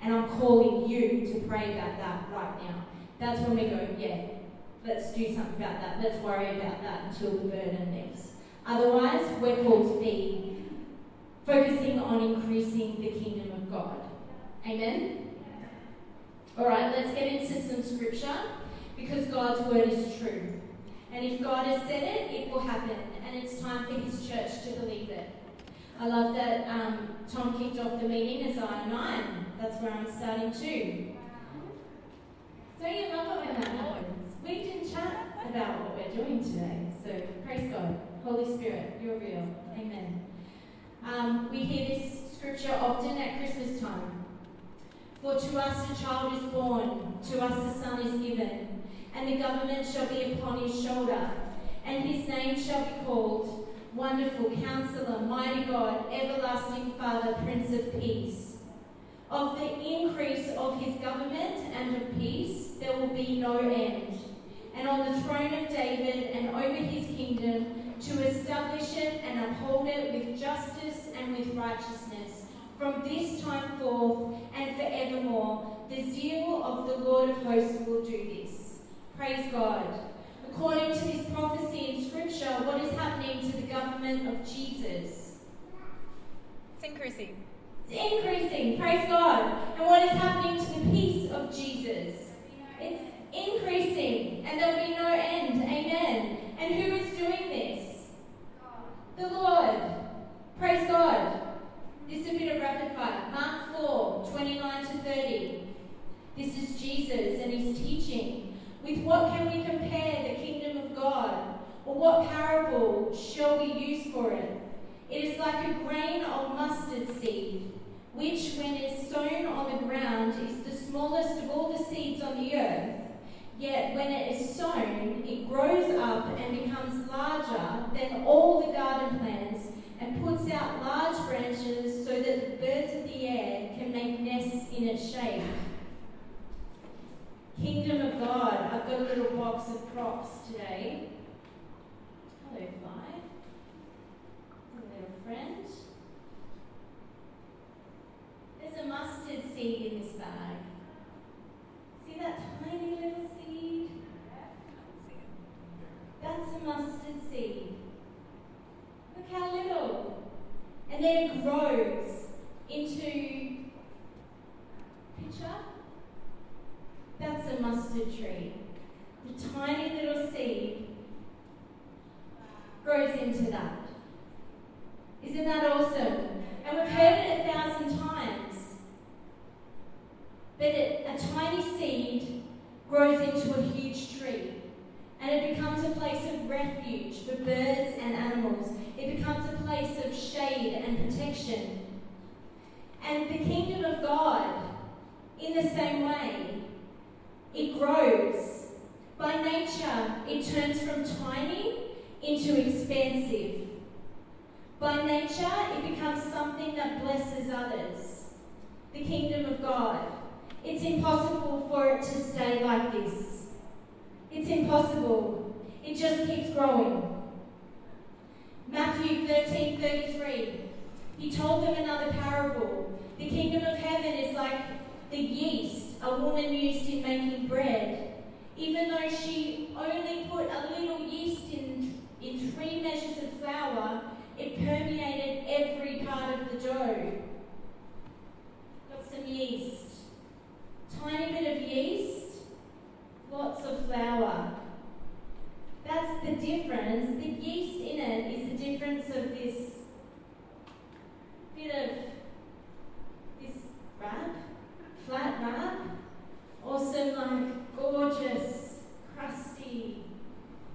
And I'm calling you to pray about that right now. That's when we go, yeah, let's do something about that. Let's worry about that until the burden lifts. Otherwise, we're called to be focusing on increasing the kingdom of God. Amen? All right, let's get into some scripture because God's word is true. And if God has said it, it will happen. And it's time for His church to believe it. I love that um, Tom kicked off the meeting as Isaiah 9. That's where I'm starting too. Don't you love it when that happens? We can chat about what we're doing today. So praise God. Holy Spirit, you're real. Amen. Um, we hear this scripture often at Christmas time. For to us a child is born, to us a son is given, and the government shall be upon his shoulder, and his name shall be called Wonderful Counselor, Mighty God, Everlasting Father, Prince of Peace. Of the increase of his government and of peace there will be no end. And on the throne of David and over his kingdom, to establish it and uphold it with justice and with righteousness, from this time forth and forevermore. The zeal of the Lord of hosts will do this. Praise God. According to this prophecy in Scripture, what is happening to the government of Jesus? Increasing. It's increasing. Praise God. And what is happening to the peace of Jesus? It's increasing. And there'll be no end. Amen. And who is doing this? The Lord. Praise God. This is a bit of rapid fire. Mark 4, 29 to 30. This is Jesus and his teaching. With what can we compare the kingdom of God? Or what parable shall we use for it? It is like a grain of mustard seed, which, when it is sown on the ground, is the smallest of all the seeds on the earth. Yet when it is sown, it grows up and becomes larger than all the garden plants and puts out large branches so that the birds of the air can make nests in its shade. Kingdom of God. I've got a little box of props today. Hello. A little friend. There's a mustard seed in this bag. See that tiny little seed? That's a mustard seed. Look how little. And then it grows into picture. That's a mustard tree. The tiny little seed grows into that. Isn't that awesome? And we've heard it a thousand times. But it, a tiny seed grows into a huge tree. And it becomes a place of refuge for birds and animals. It becomes a place of shade and protection. And the kingdom of God, in the same way, it grows. By nature, it turns from tiny into expansive. By nature, it becomes something that blesses others. The kingdom of God. It's impossible for it to stay like this. It's impossible. It just keeps growing. Matthew 13 33. He told them another parable. The kingdom of heaven is like the yeast a woman used in making bread. Even though she only put a little yeast in, in three measures of flour, it permeated every part of the dough. Got some yeast. Tiny bit of yeast, lots of flour. That's the difference. The yeast in it is the difference of this bit of this wrap, flat wrap, or some like gorgeous, crusty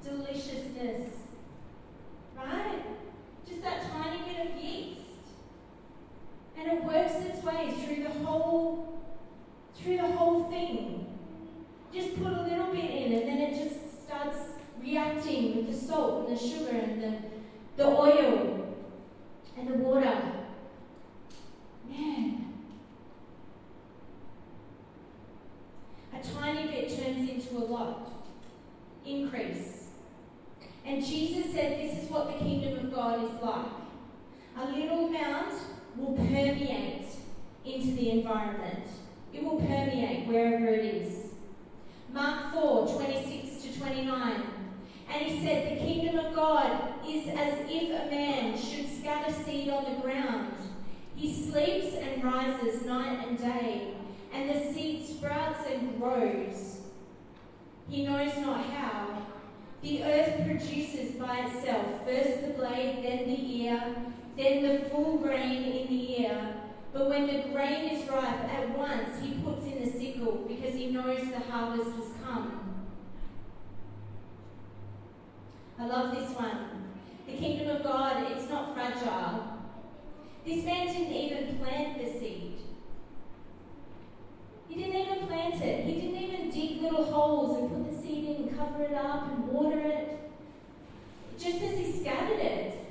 deliciousness. Right? Just that tiny bit of yeast. And it works its way through the whole through the whole thing. Just put a little bit in and then it just starts reacting with the salt and the sugar and the, the oil and the water. Man. A tiny bit turns into a lot. Increase. And Jesus said this is what the kingdom of God is like. A little amount will permeate into the environment. It will permeate wherever it is. Mark 4 26 to 29. And he said, The kingdom of God is as if a man should scatter seed on the ground. He sleeps and rises night and day, and the seed sprouts and grows. He knows not how. The earth produces by itself first the blade, then the ear, then the full grain in the ear. But when the grain is ripe, at once he puts in the sickle because he knows the harvest has come. I love this one. The kingdom of God, it's not fragile. This man didn't even plant the seed. He didn't even plant it. He didn't even dig little holes and put the seed in and cover it up and water it. Just as he scattered it.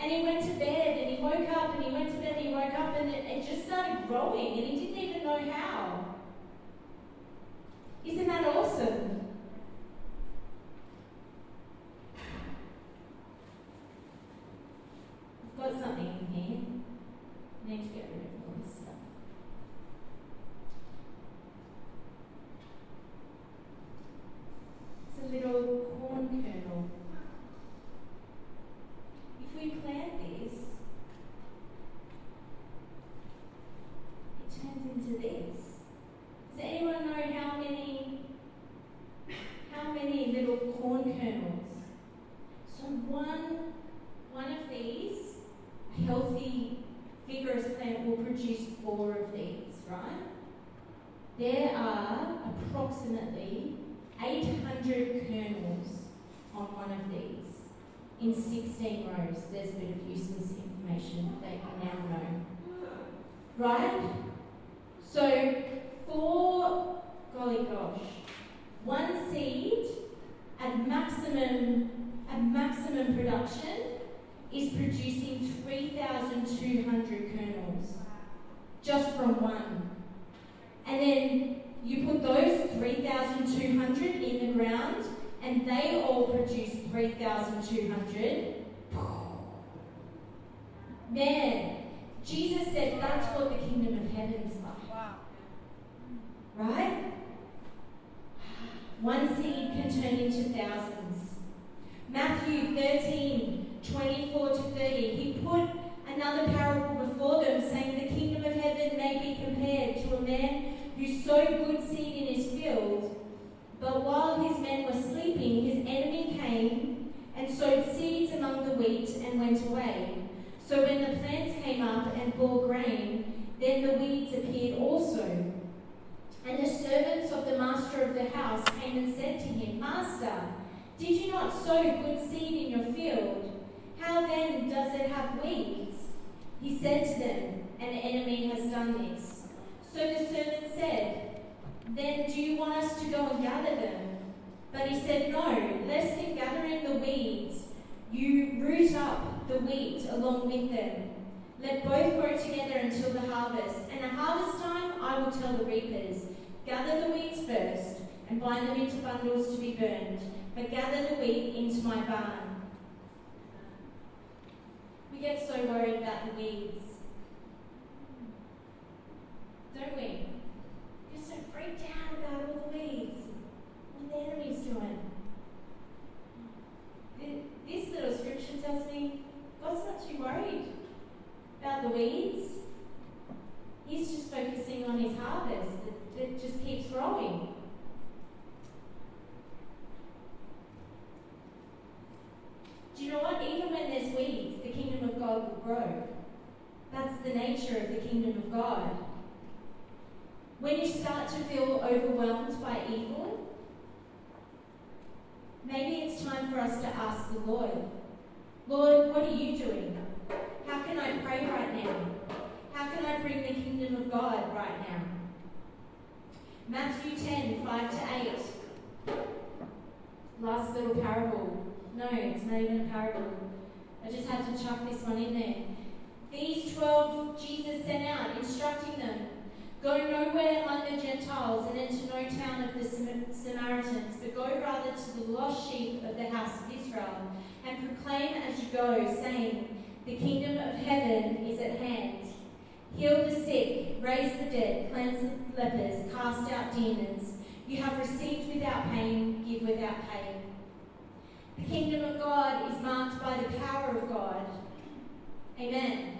And he went to bed and he woke up and he went to bed and he woke up and it, it just started growing and he didn't even know how. Isn't that awesome? I've got something in here. I need to get rid of all this stuff. It's a little corn kernel. If we plant this, it turns into this. Does anyone know how many how many little corn kernels? So one one of these, a healthy, vigorous plant will produce four of these, right? There are approximately 800 kernels on one of these in 16 rows. There's a bit of useless information that you now know. Right? So, four, golly gosh, one seed at maximum, at maximum production is producing 3,200 kernels just from one. And then you put those 3,200 in the ground and they all produce 3,200. Man, Jesus said that's what the kingdom of heaven is like. Wow. Right? One seed can turn into thousands. Matthew 13, 24 to 30. He put another parable before them, saying, The kingdom of heaven may be compared to a man who sowed good seed in his field. But while his men were sleeping, his enemy came and sowed seeds among the wheat and went away. So when the plants came up and bore grain, then the weeds appeared also. And the servants of the master of the house came and said to him, Master, did you not sow good seed in your field? How then does it have weeds? He said to them, An enemy has done this. So the servant said, Then do you want us to go and gather them? But he said, No, lest in gathering the weeds, you root up the wheat along with them. Let both grow together until the harvest. And at harvest time, I will tell the reapers, Gather the weeds first, and bind them into bundles to be burned, but gather the wheat into my barn. We get so worried about the weeds. Don't we? We're so freaked out about all the weeds. What the enemy's doing. This little scripture tells me God's not too worried about the weeds. He's just focusing on his harvest that, that just keeps growing. Do you know what? Even when there's weeds, the kingdom of God will grow. That's the nature of the kingdom of God. When you start to feel overwhelmed by evil, maybe it's time for us to ask the Lord, Lord, what are you doing? How can I pray right now? How can I bring the kingdom of God right now? Matthew 10, 5 to 8. Last little parable. No, it's not even a parable. I just had to chuck this one in there. These 12 Jesus sent out, instructing them Go nowhere among the Gentiles and into no town of the Sam- Samaritans, but go rather to the lost sheep of the house of Israel, and proclaim as you go, saying, The kingdom of heaven is at hand. heal the sick, raise the dead, cleanse the lepers, cast out demons. You have received without pain, give without pain. The kingdom of God is marked by the power of God. Amen.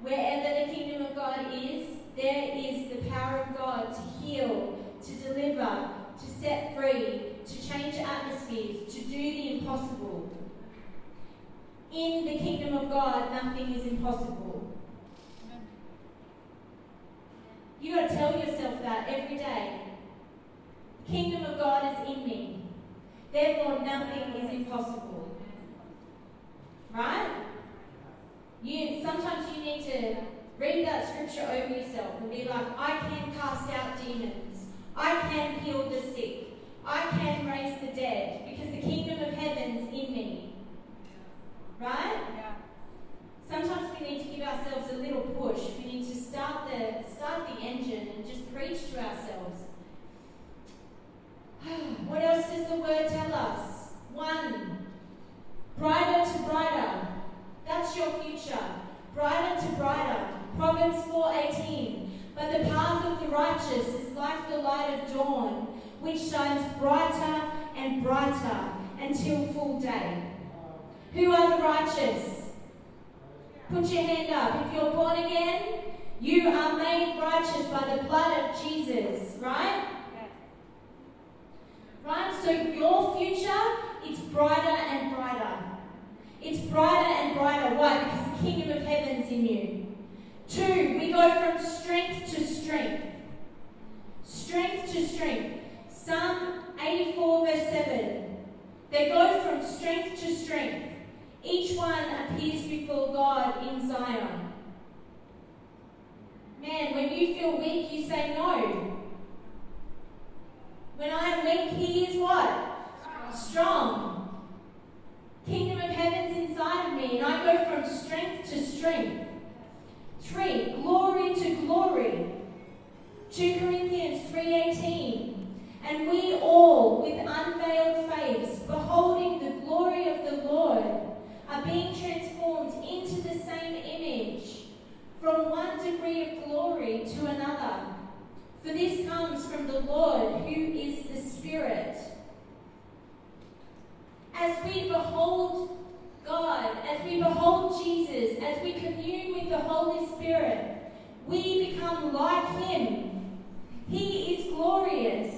Wherever the kingdom of God is, there is the power of God to heal, to deliver, to set free, to change atmospheres, to do the impossible. In the kingdom of God, nothing is impossible. You got to tell yourself that every day. The kingdom of God is in me. Therefore, nothing is impossible. Right? You sometimes you need to read that scripture over yourself and be like, I can cast out demons. I can heal the sick. I can dead because the kingdom of heaven's in me. Right? Yeah. Sometimes we need to give ourselves a little push. We need to start the start the engine and just preach to ourselves. what else does the word tell us? One, brighter to brighter. That's your future. Brighter to brighter. Proverbs 4:18. But the path of the righteous is like the light of dawn, which shines brighter and brighter until full day. Who are the righteous? Put your hand up. If you're born again, you are made righteous by the blood of Jesus, right? Yes. Right? So your future, it's brighter and brighter. It's brighter and brighter. Why? Because the kingdom of heaven's in you. Two, go from strength to strength. Strength to strength. Psalm 84, verse 7. They go from strength to strength. Each one appears before God in Zion. Man, when you feel weak, you say no. When I am weak, He is what? Strong. Kingdom of heaven's inside of me, and I go from strength to strength. Three, glory to glory. 2 Corinthians 3:18. And we all, with unveiled face, beholding the glory of the Lord, are being transformed into the same image, from one degree of glory to another. For this comes from the Lord, who is the Spirit. As we behold God, as we behold Jesus, as we commune with the Holy Spirit, we become like Him. He is glorious.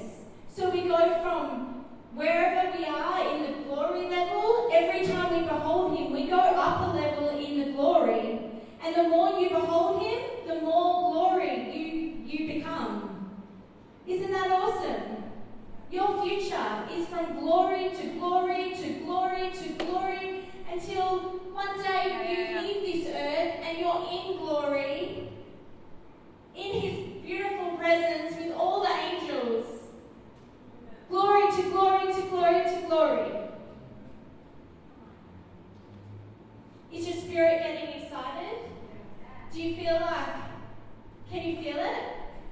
So we go from wherever we are in the glory level, every time we behold Him, we go up a level in the glory. And the more you behold Him, the more glory you, you become. Isn't that awesome? Your future is from glory to glory to glory to glory until one day you leave this earth and you're in glory, in His beautiful presence with all the angels. Glory to glory to glory to glory. Is your spirit getting excited? Do you feel like, can you feel it?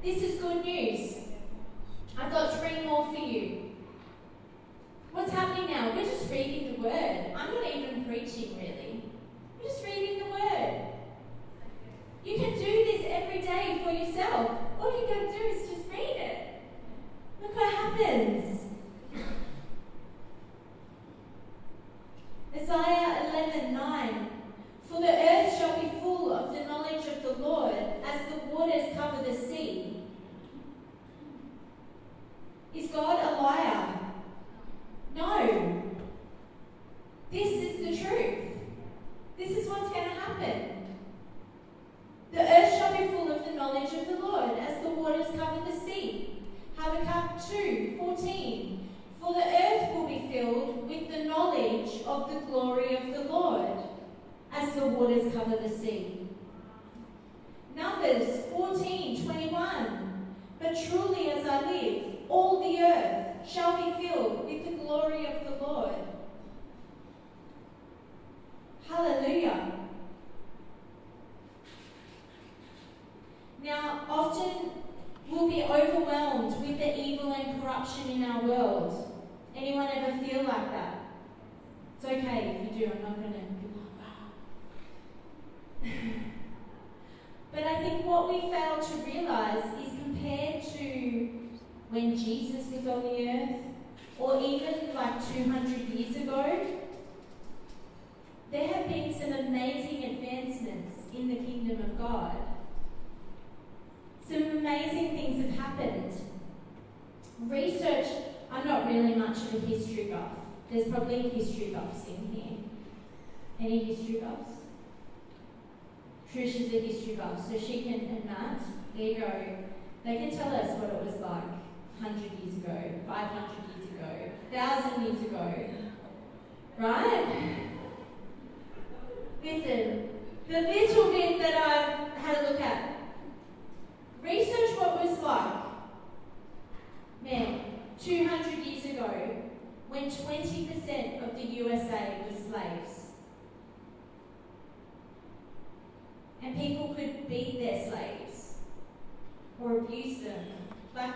This is good news. I've got three more for you. What's happening now? We're just reading the word. I'm not even preaching really. We're just reading the word. You can do this every day for yourself. All you gotta do is just read it. Look what happens. Isaiah 11 9. For the earth shall be full of the knowledge of the Lord as the waters cover the sea. Is God a liar? No. This is the truth. This is what's going to happen. The earth shall be full of the knowledge of the Lord as the waters cover the sea. Habakkuk 2 14. For the earth will be filled with the knowledge of the glory of the Lord the waters cover the sea. Numbers 14 21. But truly as I live, all the earth shall be filled with the glory of the Lord. Hallelujah. Now, often we'll be overwhelmed with the evil and corruption in our world. Anyone ever feel like that? It's okay if you do, I'm not going to. But I think what we fail to realize is compared to when Jesus was on the earth, or even like 200 years ago, there have been some amazing advancements in the kingdom of God. Some amazing things have happened. Research, I'm not really much of a history buff. There's probably history buffs in here. Any history buffs? Trish is a history buff, so she can, and Matt, there you go. They can tell us what it was like 100 years ago, 500 years ago, 1,000 years ago. Right? Listen, the little bit that I've had a look at, research what was like, man, 200 years ago, when 20% of the USA was slaves. And people could beat their slaves or abuse them. Like,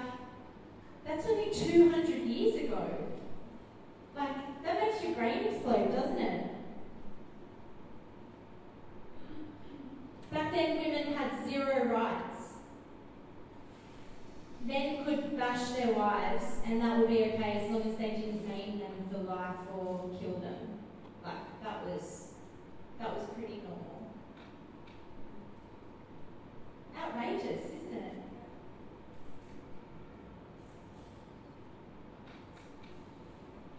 that's only 200 years ago. Like, that makes your brain explode, doesn't it? Back then, women had zero rights. Men could bash their wives, and that would be okay as long as they didn't maim them for life or kill them. Like, that was, that was pretty normal. Outrageous, isn't it?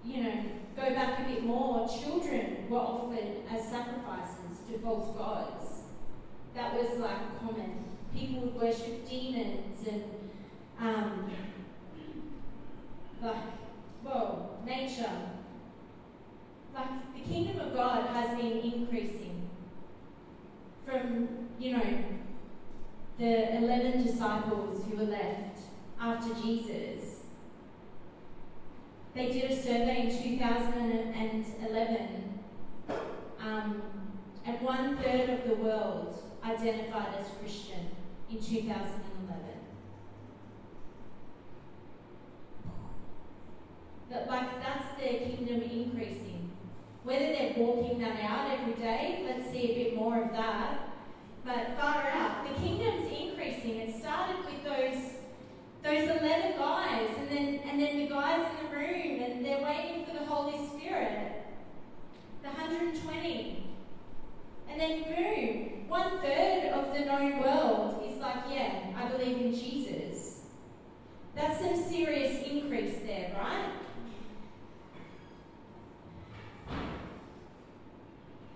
You know, go back a bit more, children were offered as sacrifices to false gods. That was like common. People would worship demons and, um, like, whoa, nature. Like, the kingdom of God has been increasing from, you know, the 11 disciples who were left after Jesus. They did a survey in 2011, um, and one third of the world identified as Christian in 2011. That, like, that's their kingdom increasing. Whether they're walking that out every day, let's see a bit more of that but far out. The kingdom's increasing. It started with those those eleven guys, and then and then the guys in the room, and they're waiting for the Holy Spirit. The 120. And then boom, one third of the known world is like, yeah, I believe in Jesus. That's some serious increase there, right?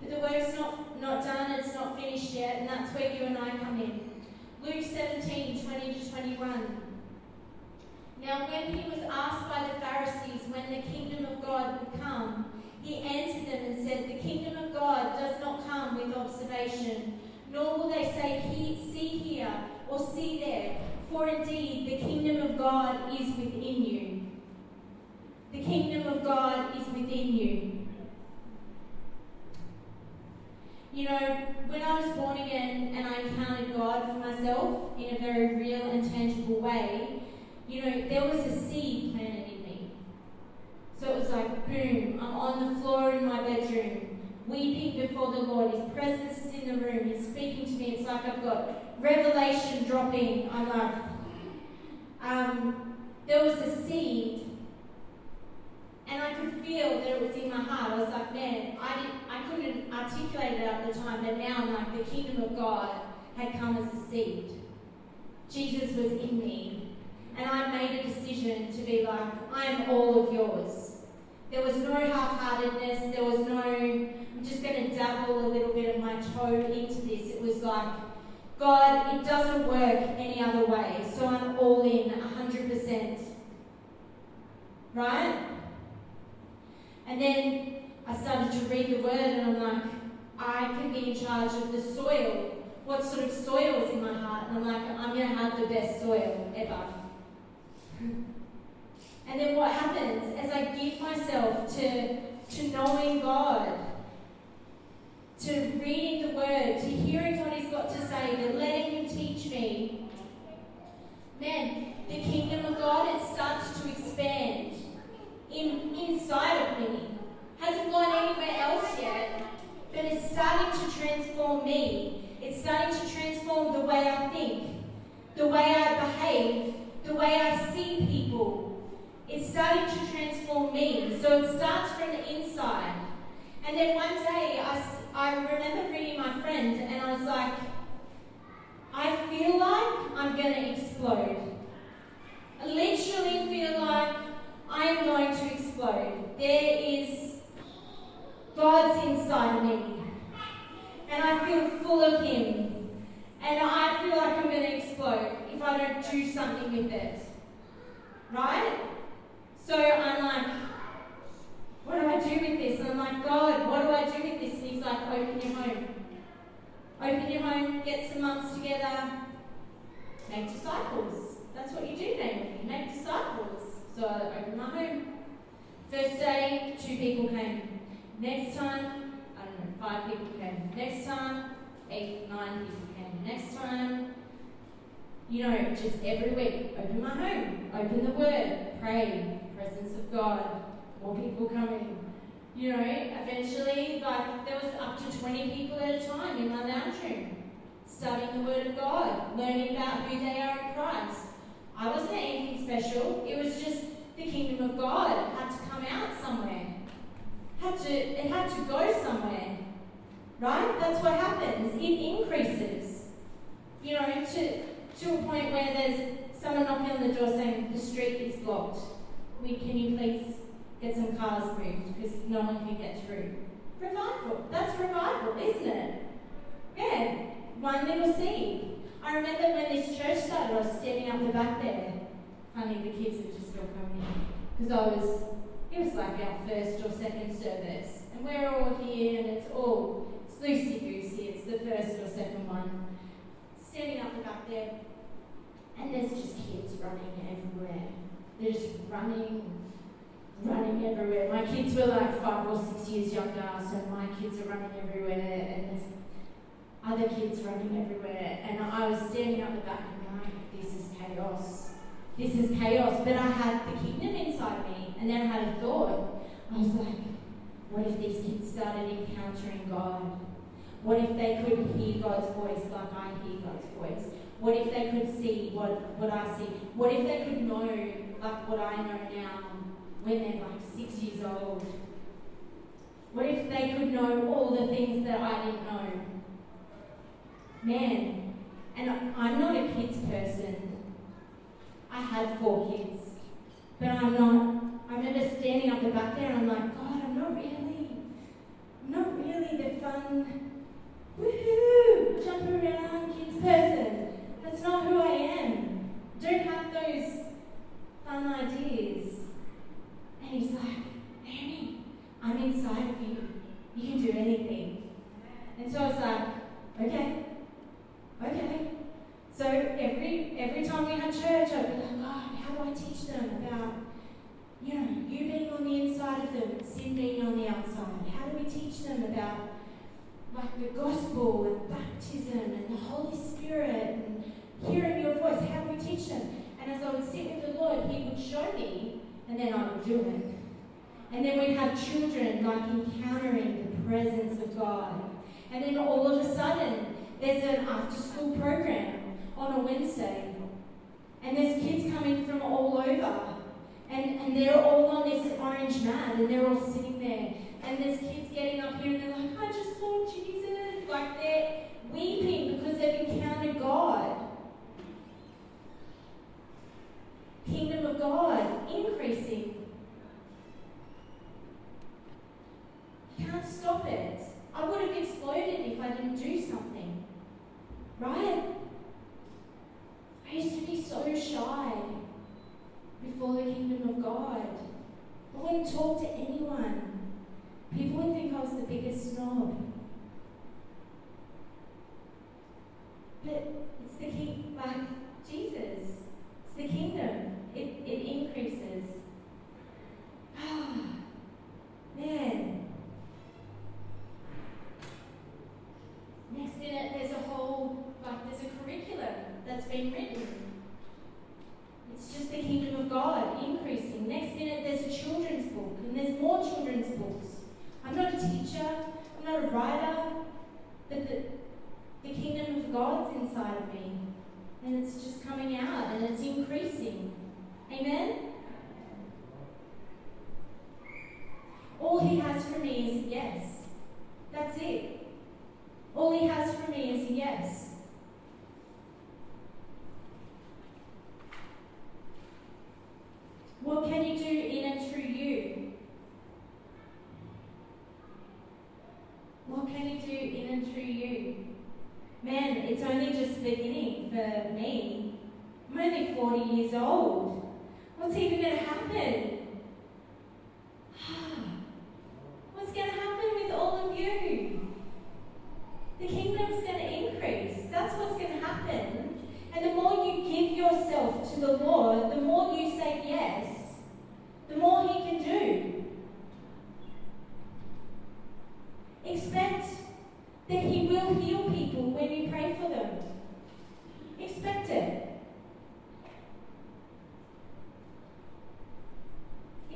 But the work's not, not done, it's not finished yet, and that's where you and I come in. Luke 17, 20 to 21. Now, when he was asked by the Pharisees when the kingdom of God would come, he answered them and said, The kingdom of God does not come with observation, nor will they say, See here or see there, for indeed the kingdom of God is within you. The kingdom of God is within you. You know, when I was born again and I encountered God for myself in a very real and tangible way, you know, there was a seed planted in me. So it was like, boom, I'm on the floor in my bedroom, weeping before the Lord. His presence is in the room. He's speaking to me. It's like I've got revelation dropping. I'm like, um, there was a seed and I could feel that it was in my heart. I was like, man, I, didn't, I couldn't articulate it at the time, but now I'm like, the kingdom of God had come as a seed. Jesus was in me. And I made a decision to be like, I am all of yours. There was no half heartedness. There was no, I'm just going to dabble a little bit of my toe into this. It was like, God, it doesn't work any other way. So I'm all in 100%. Right? And then I started to read the word and I'm like, I can be in charge of the soil. What sort of soil is in my heart? And I'm like, I'm going to have the best soil ever. And then what happens as I give myself to, to knowing God, to reading the Word, to hearing what He's got to say, to letting Him teach me, man, the kingdom of God, it starts to expand in, inside of me. Hasn't gone anywhere else yet, but it's starting to transform me. It's starting to transform the way wave, the way I see people, it's starting to transform me. So it starts from the inside. And then one day, I, I remember reading my friend, and I was like, I feel like I'm going to explode. I literally feel like I am going to explode. There is God's inside of me. And I feel full of Him. And I feel like I'm going to explode if I don't do something with it. Right? So I'm like, what do I do with this? And I'm like, God, what do I do with this? And He's like, open your home. Open your home, get some months together, make disciples. That's what you do, Naomi. Make disciples. So I opened my home. First day, two people came. Next time, I don't know, five people came. Next time, eight, nine people came. Next time, you know, just every week, open my home, open the word, pray, presence of God, more people coming. You know, eventually, like, there was up to 20 people at a time in my lounge room, studying the Word of God, learning about who they are in Christ. I wasn't anything special, it was just the kingdom of God. Had to come out somewhere. Had to, it had to go somewhere. Right? That's what happens. It increases. You know, to, to a point where there's someone knocking on the door saying, the street is blocked. We, can you please get some cars moved because no one can get through. Revival. That's revival, isn't it? Yeah. One little seed. I remember when this church started, I was standing up the back there. Funny, the kids are just still coming in. Because I was, it was like our first or second service. And we're all here and it's all, it's loosey goosey. It's the first or second one. Standing up the back there. And there's just kids running everywhere. They're just running, running everywhere. My kids were like five or six years younger, so my kids are running everywhere, and there's other kids running everywhere. And I was standing up the back and going, this is chaos. This is chaos. But I had the kingdom inside me, and then I had a thought. I was like, what if these kids started encountering God? What if they could hear God's voice like I hear God's voice? What if they could see what, what I see? What if they could know like what I know now when they're like six years old? What if they could know all the things that I didn't know? Man, and I'm not a kids person. I had four kids, but I'm not. I remember standing up the back there and I'm like, God, I'm not really, not really the fun, woohoo, jump around kids person. That's not who I am. Don't have those fun ideas. And he's like, Naomi, I'm inside of you. You can do anything. And so I was like, okay, okay. So every every time we had church, I'd be like, God, how do I teach them about, you know, you being on the inside of them sin being on the outside? How do we teach them about like the gospel and baptism and the Holy Spirit and hearing your voice? How do we teach them? And as I would sit with the Lord, He would show me, and then I would do it. And then we'd have children like encountering the presence of God. And then all of a sudden, there's an after school program on a Wednesday. And there's kids coming from all over. And, and they're all on this orange mat and they're all sitting there. And there's kids getting up here and they're like, I just saw Jesus. Like they're weeping because they've encountered God. Kingdom of God increasing. Can't stop it. I would have exploded if I didn't do something. Right? I used to be so shy before the kingdom of God. I wouldn't talk to anyone. People would think I was the biggest snob. But it's the king, like Jesus. It's the kingdom. It, it increases. Ah, man. Next minute, there's a whole, like, there's a curriculum that's been written. It's just the kingdom of God increasing. Next minute, there's a children's book, and there's more children's books. I'm not a teacher, I'm not a writer. it's increasing. Amen? All he has for me is a yes. That's it. All he has for me is a yes. What can he do in and through you? What can he do in and through you? Man, it's only just the beginning for me. I'm only 40 years old. What's even going to happen? What's going to happen with all of you? The kingdom's going to increase. That's what's going to happen. And the more you give yourself to the Lord, the more you say yes, the more He can do. Expect that He will heal people when you pray for them. Expect it.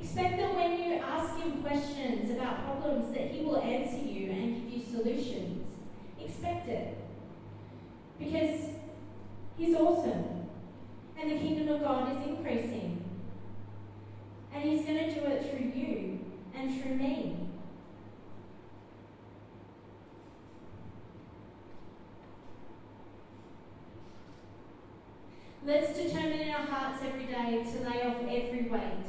Expect that when you ask Him questions about problems, that He will answer you and give you solutions. Expect it. Because He's awesome. And the kingdom of God is increasing. And He's going to do it through you and through me. Let's determine in our hearts every day to lay off every weight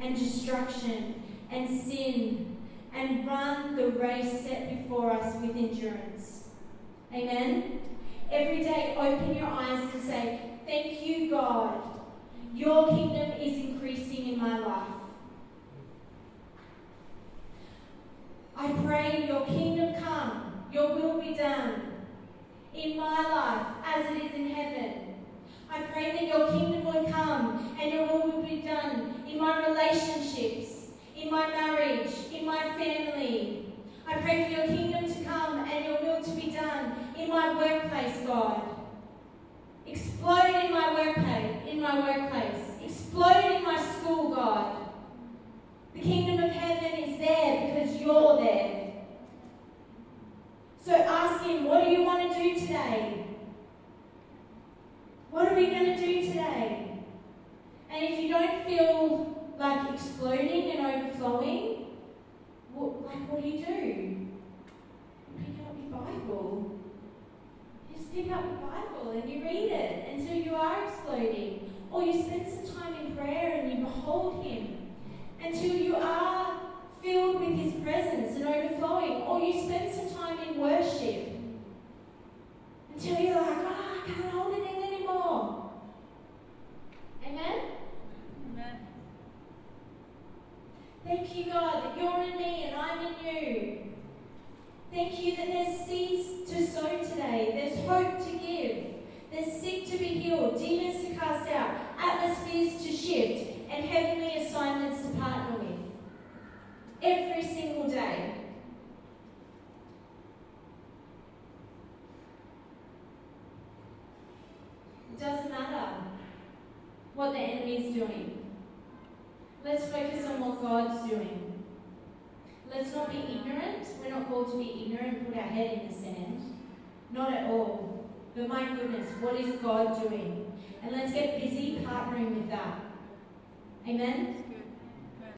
and distraction and sin and run the race set before us with endurance. Amen? Every day, open your eyes to say, Thank you, God. Your kingdom is increasing in my life. I pray your kingdom come, your will be done in my life as it is in heaven. I pray that your kingdom would come and your will would be done in my relationships, in my marriage, in my family. I pray for your kingdom to come and your will to be done in my workplace, God. Explode in my workplace, in my workplace. Explode in my school, God. The kingdom of heaven is there because you're there. So ask him, what do you want to do today? What are we going to do today? And if you don't feel like exploding and overflowing, what, like what do you do? You pick up your Bible. You just pick up your Bible and you read it until you are exploding. Or you spend some time in prayer and you behold Him until you are filled with His presence and overflowing. Or you spend some time in worship until you're like, ah, oh, I can't hold it in anymore. Amen? Amen. Thank you, God, that you're in me and I'm in you. Thank you that there's seeds to sow today, there's hope to give, there's sick to be healed, demons to cast out, atmospheres to shift, and heavenly assignments to partner with. Every single day. It doesn't matter what the enemy is doing. Let's focus on what God's doing. Let's not be ignorant. We're not called to be ignorant, put our head in the sand. Not at all. But my goodness, what is God doing? And let's get busy partnering with that. Amen?